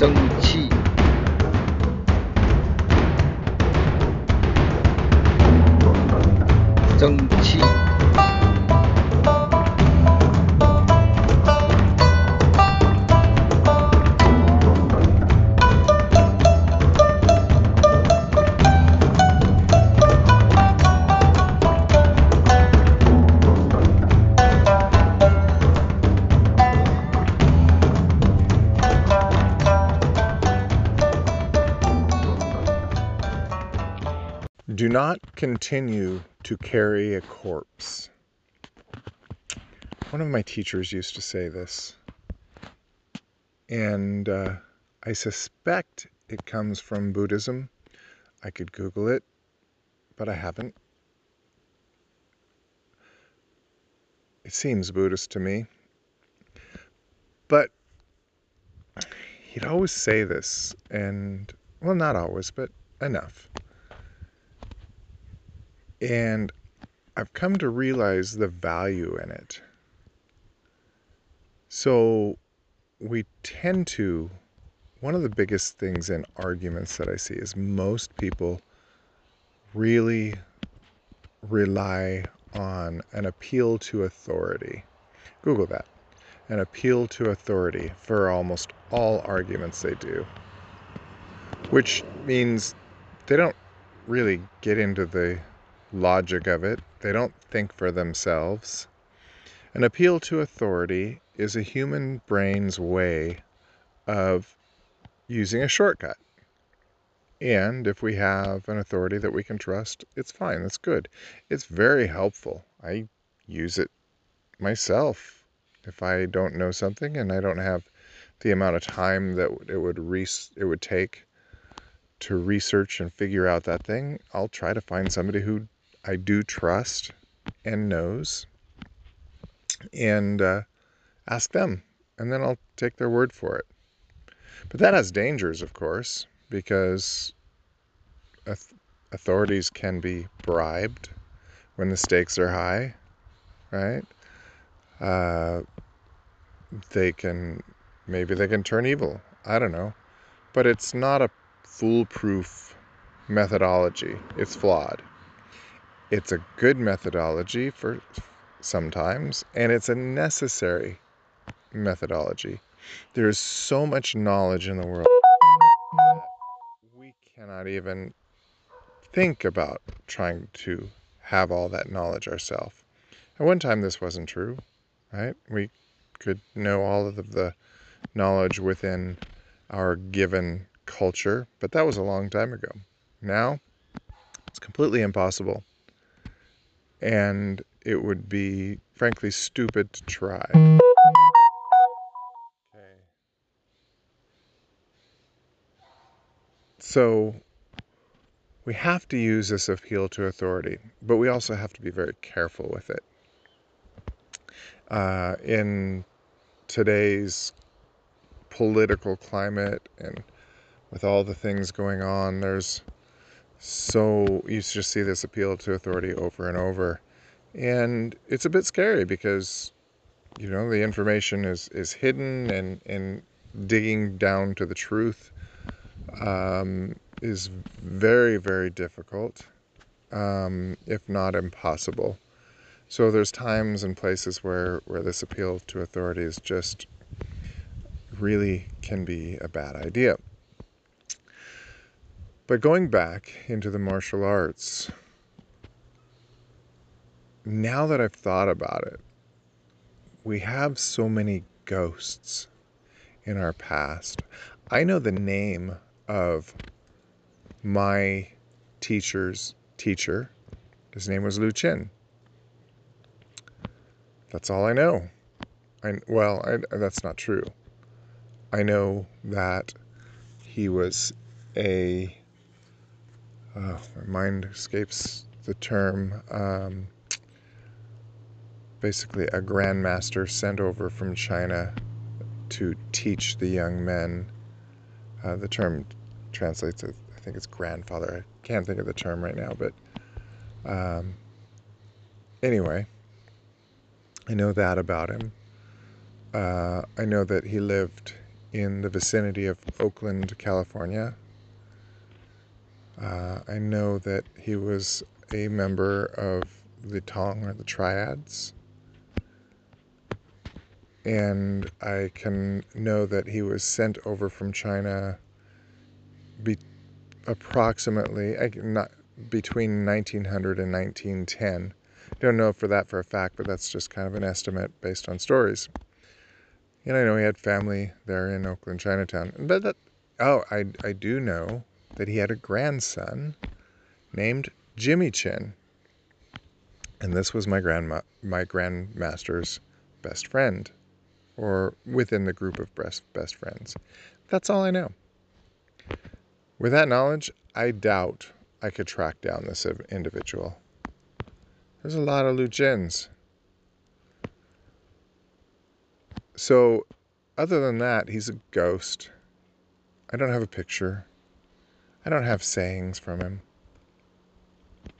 蒸汽，蒸汽。Do not continue to carry a corpse. One of my teachers used to say this, and uh, I suspect it comes from Buddhism. I could Google it, but I haven't. It seems Buddhist to me. But he'd always say this, and, well, not always, but enough. And I've come to realize the value in it. So we tend to, one of the biggest things in arguments that I see is most people really rely on an appeal to authority. Google that. An appeal to authority for almost all arguments they do. Which means they don't really get into the logic of it. They don't think for themselves. An appeal to authority is a human brain's way of using a shortcut. And if we have an authority that we can trust, it's fine. That's good. It's very helpful. I use it myself. If I don't know something and I don't have the amount of time that it would it would take to research and figure out that thing, I'll try to find somebody who I do trust and knows and uh, ask them. And then I'll take their word for it. But that has dangers, of course, because authorities can be bribed when the stakes are high, right? Uh, they can, maybe they can turn evil. I don't know. But it's not a foolproof methodology, it's flawed it's a good methodology for sometimes, and it's a necessary methodology. There is so much knowledge in the world that we cannot even think about trying to have all that knowledge ourselves. At one time, this wasn't true, right? We could know all of the knowledge within our given culture, but that was a long time ago. Now, it's completely impossible and it would be frankly stupid to try. Okay. So we have to use this appeal to authority, but we also have to be very careful with it. Uh, in today's political climate and with all the things going on, there's so you just see this appeal to authority over and over. And it's a bit scary because, you know, the information is, is hidden and, and digging down to the truth um, is very, very difficult, um, if not impossible. So there's times and places where, where this appeal to authority is just really can be a bad idea. But going back into the martial arts, now that I've thought about it, we have so many ghosts in our past. I know the name of my teacher's teacher. His name was Lu Chin. That's all I know. I, well, I, that's not true. I know that he was a uh, my mind escapes the term. Um, basically, a grandmaster sent over from China to teach the young men. Uh, the term translates, I think it's grandfather. I can't think of the term right now, but um, anyway, I know that about him. Uh, I know that he lived in the vicinity of Oakland, California. Uh, I know that he was a member of the Tong or the Triads. And I can know that he was sent over from China be, approximately not between 1900 and 1910. Don't know for that for a fact, but that's just kind of an estimate based on stories. And I know he had family there in Oakland, Chinatown. But that, oh, I, I do know that he had a grandson named Jimmy Chin. And this was my grandma, my grandmaster's best friend, or within the group of best, best friends. That's all I know. With that knowledge, I doubt I could track down this individual. There's a lot of Lu Jins. So, other than that, he's a ghost. I don't have a picture. I don't have sayings from him.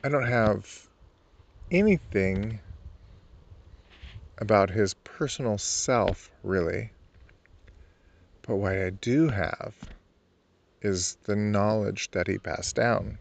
I don't have anything about his personal self, really. But what I do have is the knowledge that he passed down.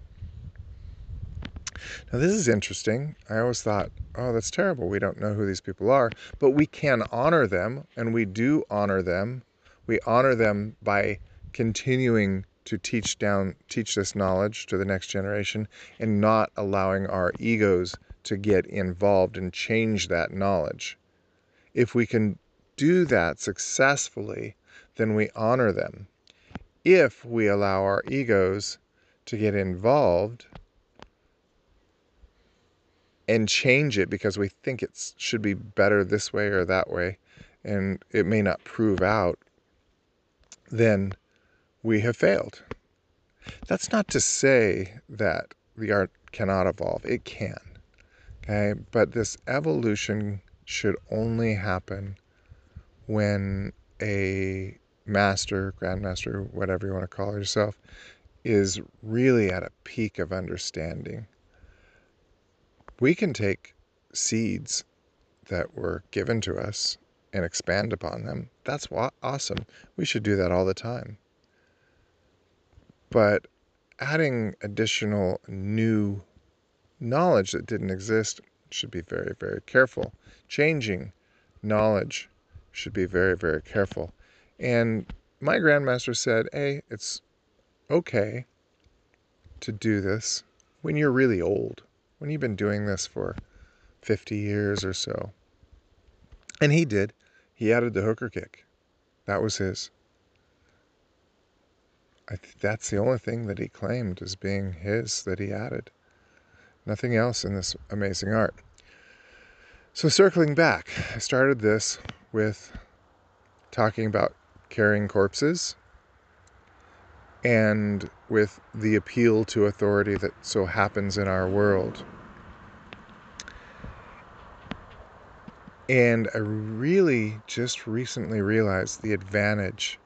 Now, this is interesting. I always thought, oh, that's terrible. We don't know who these people are, but we can honor them, and we do honor them. We honor them by continuing to teach down teach this knowledge to the next generation and not allowing our egos to get involved and change that knowledge. If we can do that successfully, then we honor them if we allow our egos to get involved and change it because we think it should be better this way or that way, and it may not prove out, then we have failed. That's not to say that the art cannot evolve, it can. Okay, but this evolution should only happen when a master, grandmaster, whatever you want to call yourself, is really at a peak of understanding. We can take seeds that were given to us and expand upon them. That's awesome. We should do that all the time. But adding additional new knowledge that didn't exist should be very, very careful. Changing knowledge should be very, very careful. And my grandmaster said, hey, it's okay to do this when you're really old, when you've been doing this for 50 years or so. And he did. He added the hooker kick. That was his. That's the only thing that he claimed as being his that he added. Nothing else in this amazing art. So, circling back, I started this with talking about carrying corpses and with the appeal to authority that so happens in our world. And I really just recently realized the advantage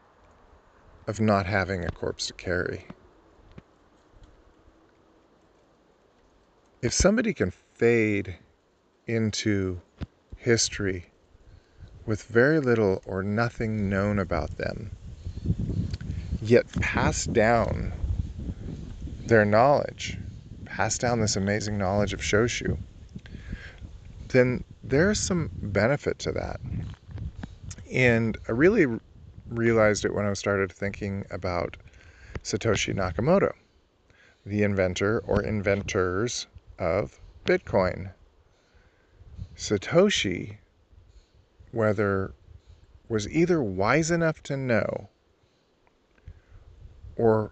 of not having a corpse to carry. If somebody can fade into history with very little or nothing known about them, yet pass down their knowledge, pass down this amazing knowledge of Shoshu, then there's some benefit to that. And I really realized it when I started thinking about Satoshi Nakamoto, the inventor or inventors of Bitcoin. Satoshi whether was either wise enough to know or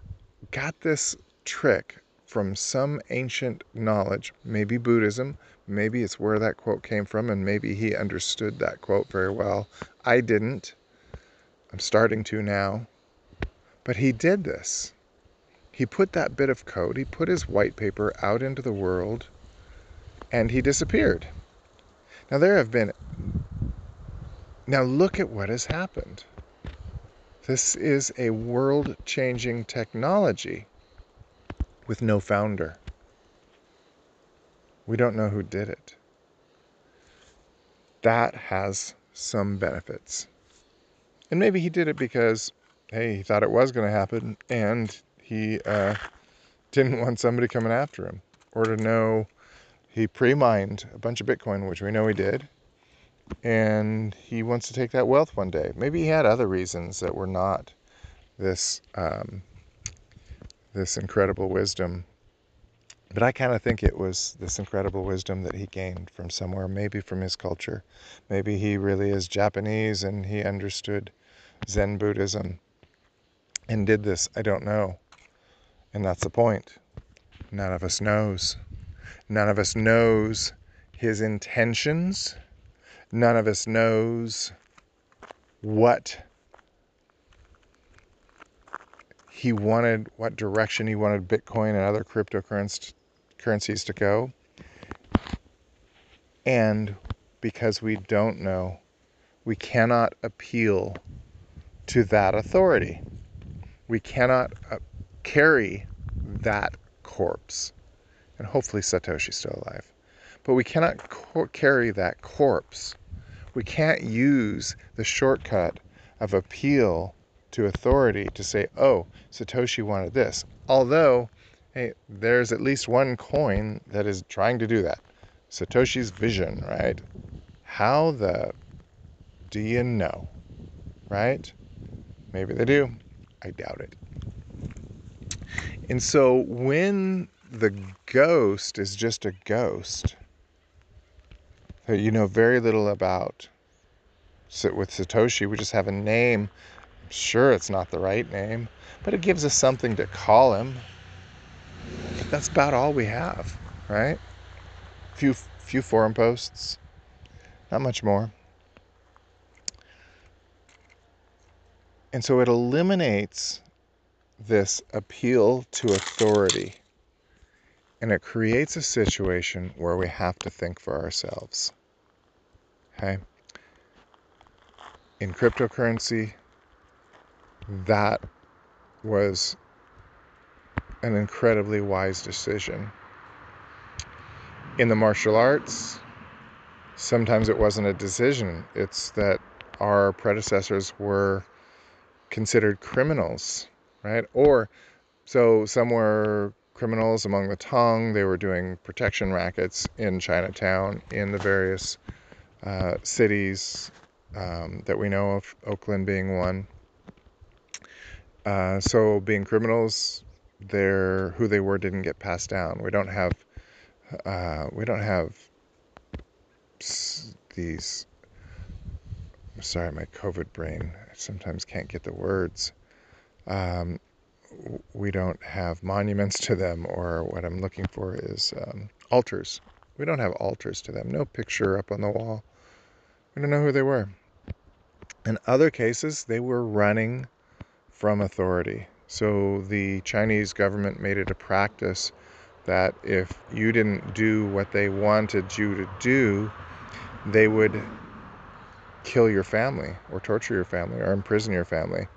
got this trick from some ancient knowledge, maybe Buddhism, maybe it's where that quote came from, and maybe he understood that quote very well. I didn't. I'm starting to now. But he did this. He put that bit of code, he put his white paper out into the world, and he disappeared. Now, there have been now look at what has happened. This is a world changing technology with no founder. We don't know who did it. That has some benefits. And maybe he did it because hey, he thought it was going to happen, and he uh, didn't want somebody coming after him, or to know he pre-mined a bunch of Bitcoin, which we know he did, and he wants to take that wealth one day. Maybe he had other reasons that were not this um, this incredible wisdom. But I kind of think it was this incredible wisdom that he gained from somewhere, maybe from his culture. Maybe he really is Japanese and he understood Zen Buddhism and did this. I don't know. And that's the point. None of us knows. None of us knows his intentions. None of us knows what he wanted, what direction he wanted Bitcoin and other cryptocurrencies to go. And because we don't know, we cannot appeal to that authority. We cannot uh, carry that corpse. And hopefully Satoshi's still alive. But we cannot co- carry that corpse. We can't use the shortcut of appeal to authority to say, oh, Satoshi wanted this. Although, hey, there's at least one coin that is trying to do that. Satoshi's vision, right? How the do you know? Right? Maybe they do. I doubt it. And so when the ghost is just a ghost that you know very little about, sit with Satoshi, we just have a name Sure, it's not the right name, but it gives us something to call him. But that's about all we have, right? Few few forum posts, not much more. And so it eliminates this appeal to authority. And it creates a situation where we have to think for ourselves. Okay? In cryptocurrency, that was an incredibly wise decision. In the martial arts, sometimes it wasn't a decision, it's that our predecessors were considered criminals, right? Or so some were criminals among the Tong, they were doing protection rackets in Chinatown, in the various uh, cities um, that we know of, Oakland being one. Uh, so being criminals, their who they were didn't get passed down. We don't have uh, we don't have these. Sorry, my COVID brain I sometimes can't get the words. Um, we don't have monuments to them, or what I'm looking for is um, altars. We don't have altars to them. No picture up on the wall. We don't know who they were. In other cases, they were running from authority. So the Chinese government made it a practice that if you didn't do what they wanted you to do, they would kill your family or torture your family or imprison your family.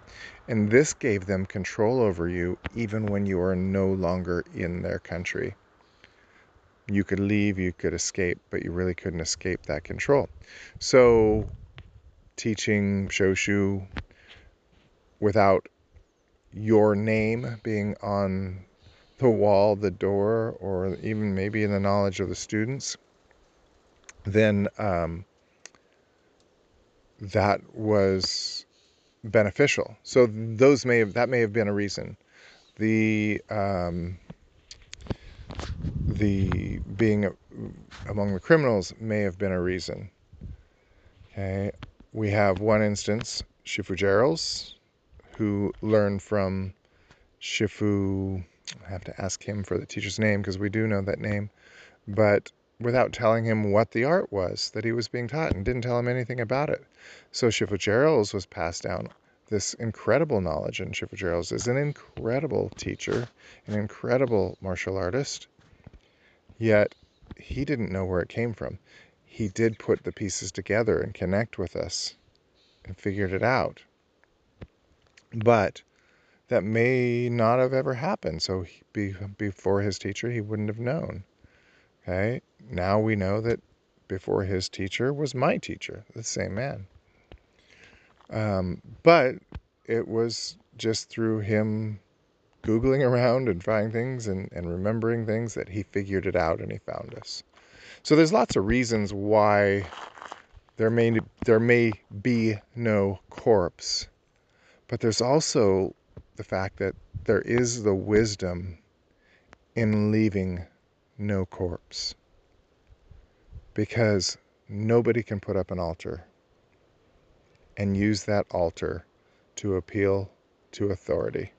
And this gave them control over you even when you are no longer in their country. You could leave, you could escape, but you really couldn't escape that control. So, teaching Shoshu without your name being on the wall, the door, or even maybe in the knowledge of the students, then um, that was beneficial. So those may have that may have been a reason. The um, the being among the criminals may have been a reason. Okay, we have one instance, Shifu Jarls, who learned from Shifu. I have to ask him for the teacher's name because we do know that name, but without telling him what the art was that he was being taught and didn't tell him anything about it. So Shifu Jarls was passed down this incredible knowledge, and Shifu Jarls is an incredible teacher, an incredible martial artist, yet he didn't know where it came from. He did put the pieces together and connect with us and figured it out. But that may not have ever happened. So he, be, before his teacher, he wouldn't have known. Okay. Now we know that before his teacher was my teacher, the same man. Um, but it was just through him Googling around and trying things and, and remembering things that he figured it out and he found us. So there's lots of reasons why there may there may be no corpse, but there's also the fact that there is the wisdom in leaving no corpse. Because nobody can put up an altar and use that altar to appeal to authority.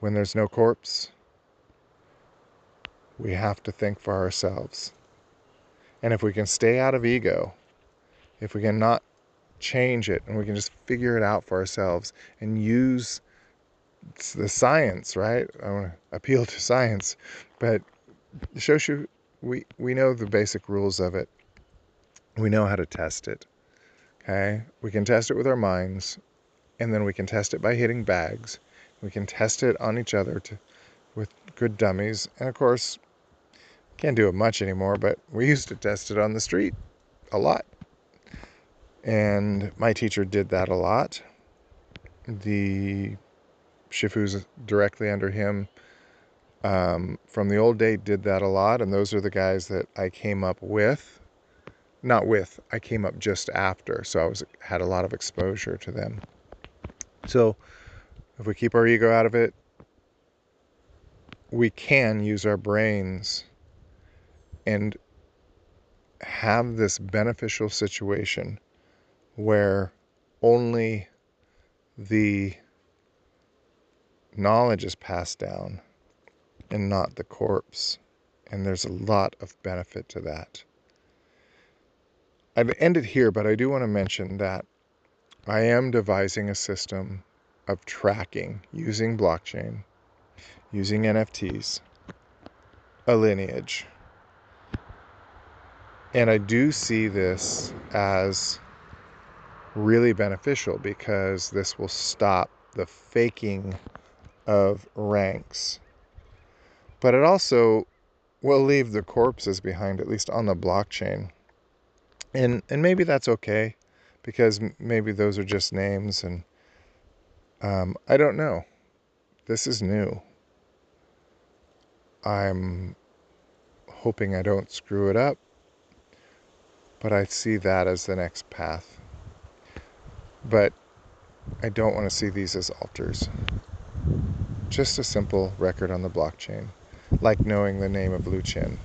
When there's no corpse, we have to think for ourselves. And if we can stay out of ego, if we can not change it and we can just figure it out for ourselves and use the science, right? I want to appeal to science, but Shoshu, we, we know the basic rules of it. We know how to test it. Okay? We can test it with our minds, and then we can test it by hitting bags. We can test it on each other to, with good dummies. And of course, can't do it much anymore, but we used to test it on the street a lot. And my teacher did that a lot. The Shifus directly under him um, from the old day did that a lot. And those are the guys that I came up with. Not with, I came up just after. So I was had a lot of exposure to them. So if we keep our ego out of it, we can use our brains and have this beneficial situation where only the knowledge is passed down and not the corpse. And there's a lot of benefit to that. I've ended here, but I do want to mention that I am devising a system of tracking using blockchain, using NFTs, a lineage. And I do see this as really beneficial because this will stop the faking of ranks. But it also will leave the corpses behind, at least on the blockchain. And, and maybe that's okay because maybe those are just names and um, I don't know. This is new. I'm hoping I don't screw it up, but I see that as the next path. But I don't want to see these as altars. Just a simple record on the blockchain, like knowing the name of Lu Chen.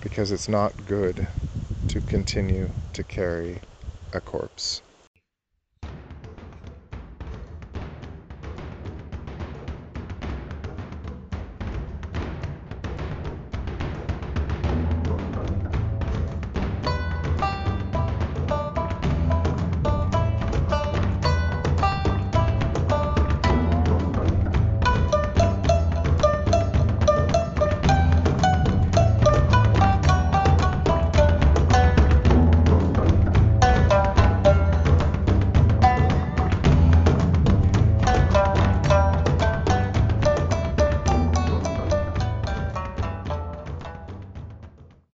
Because it's not good to continue to carry a corpse.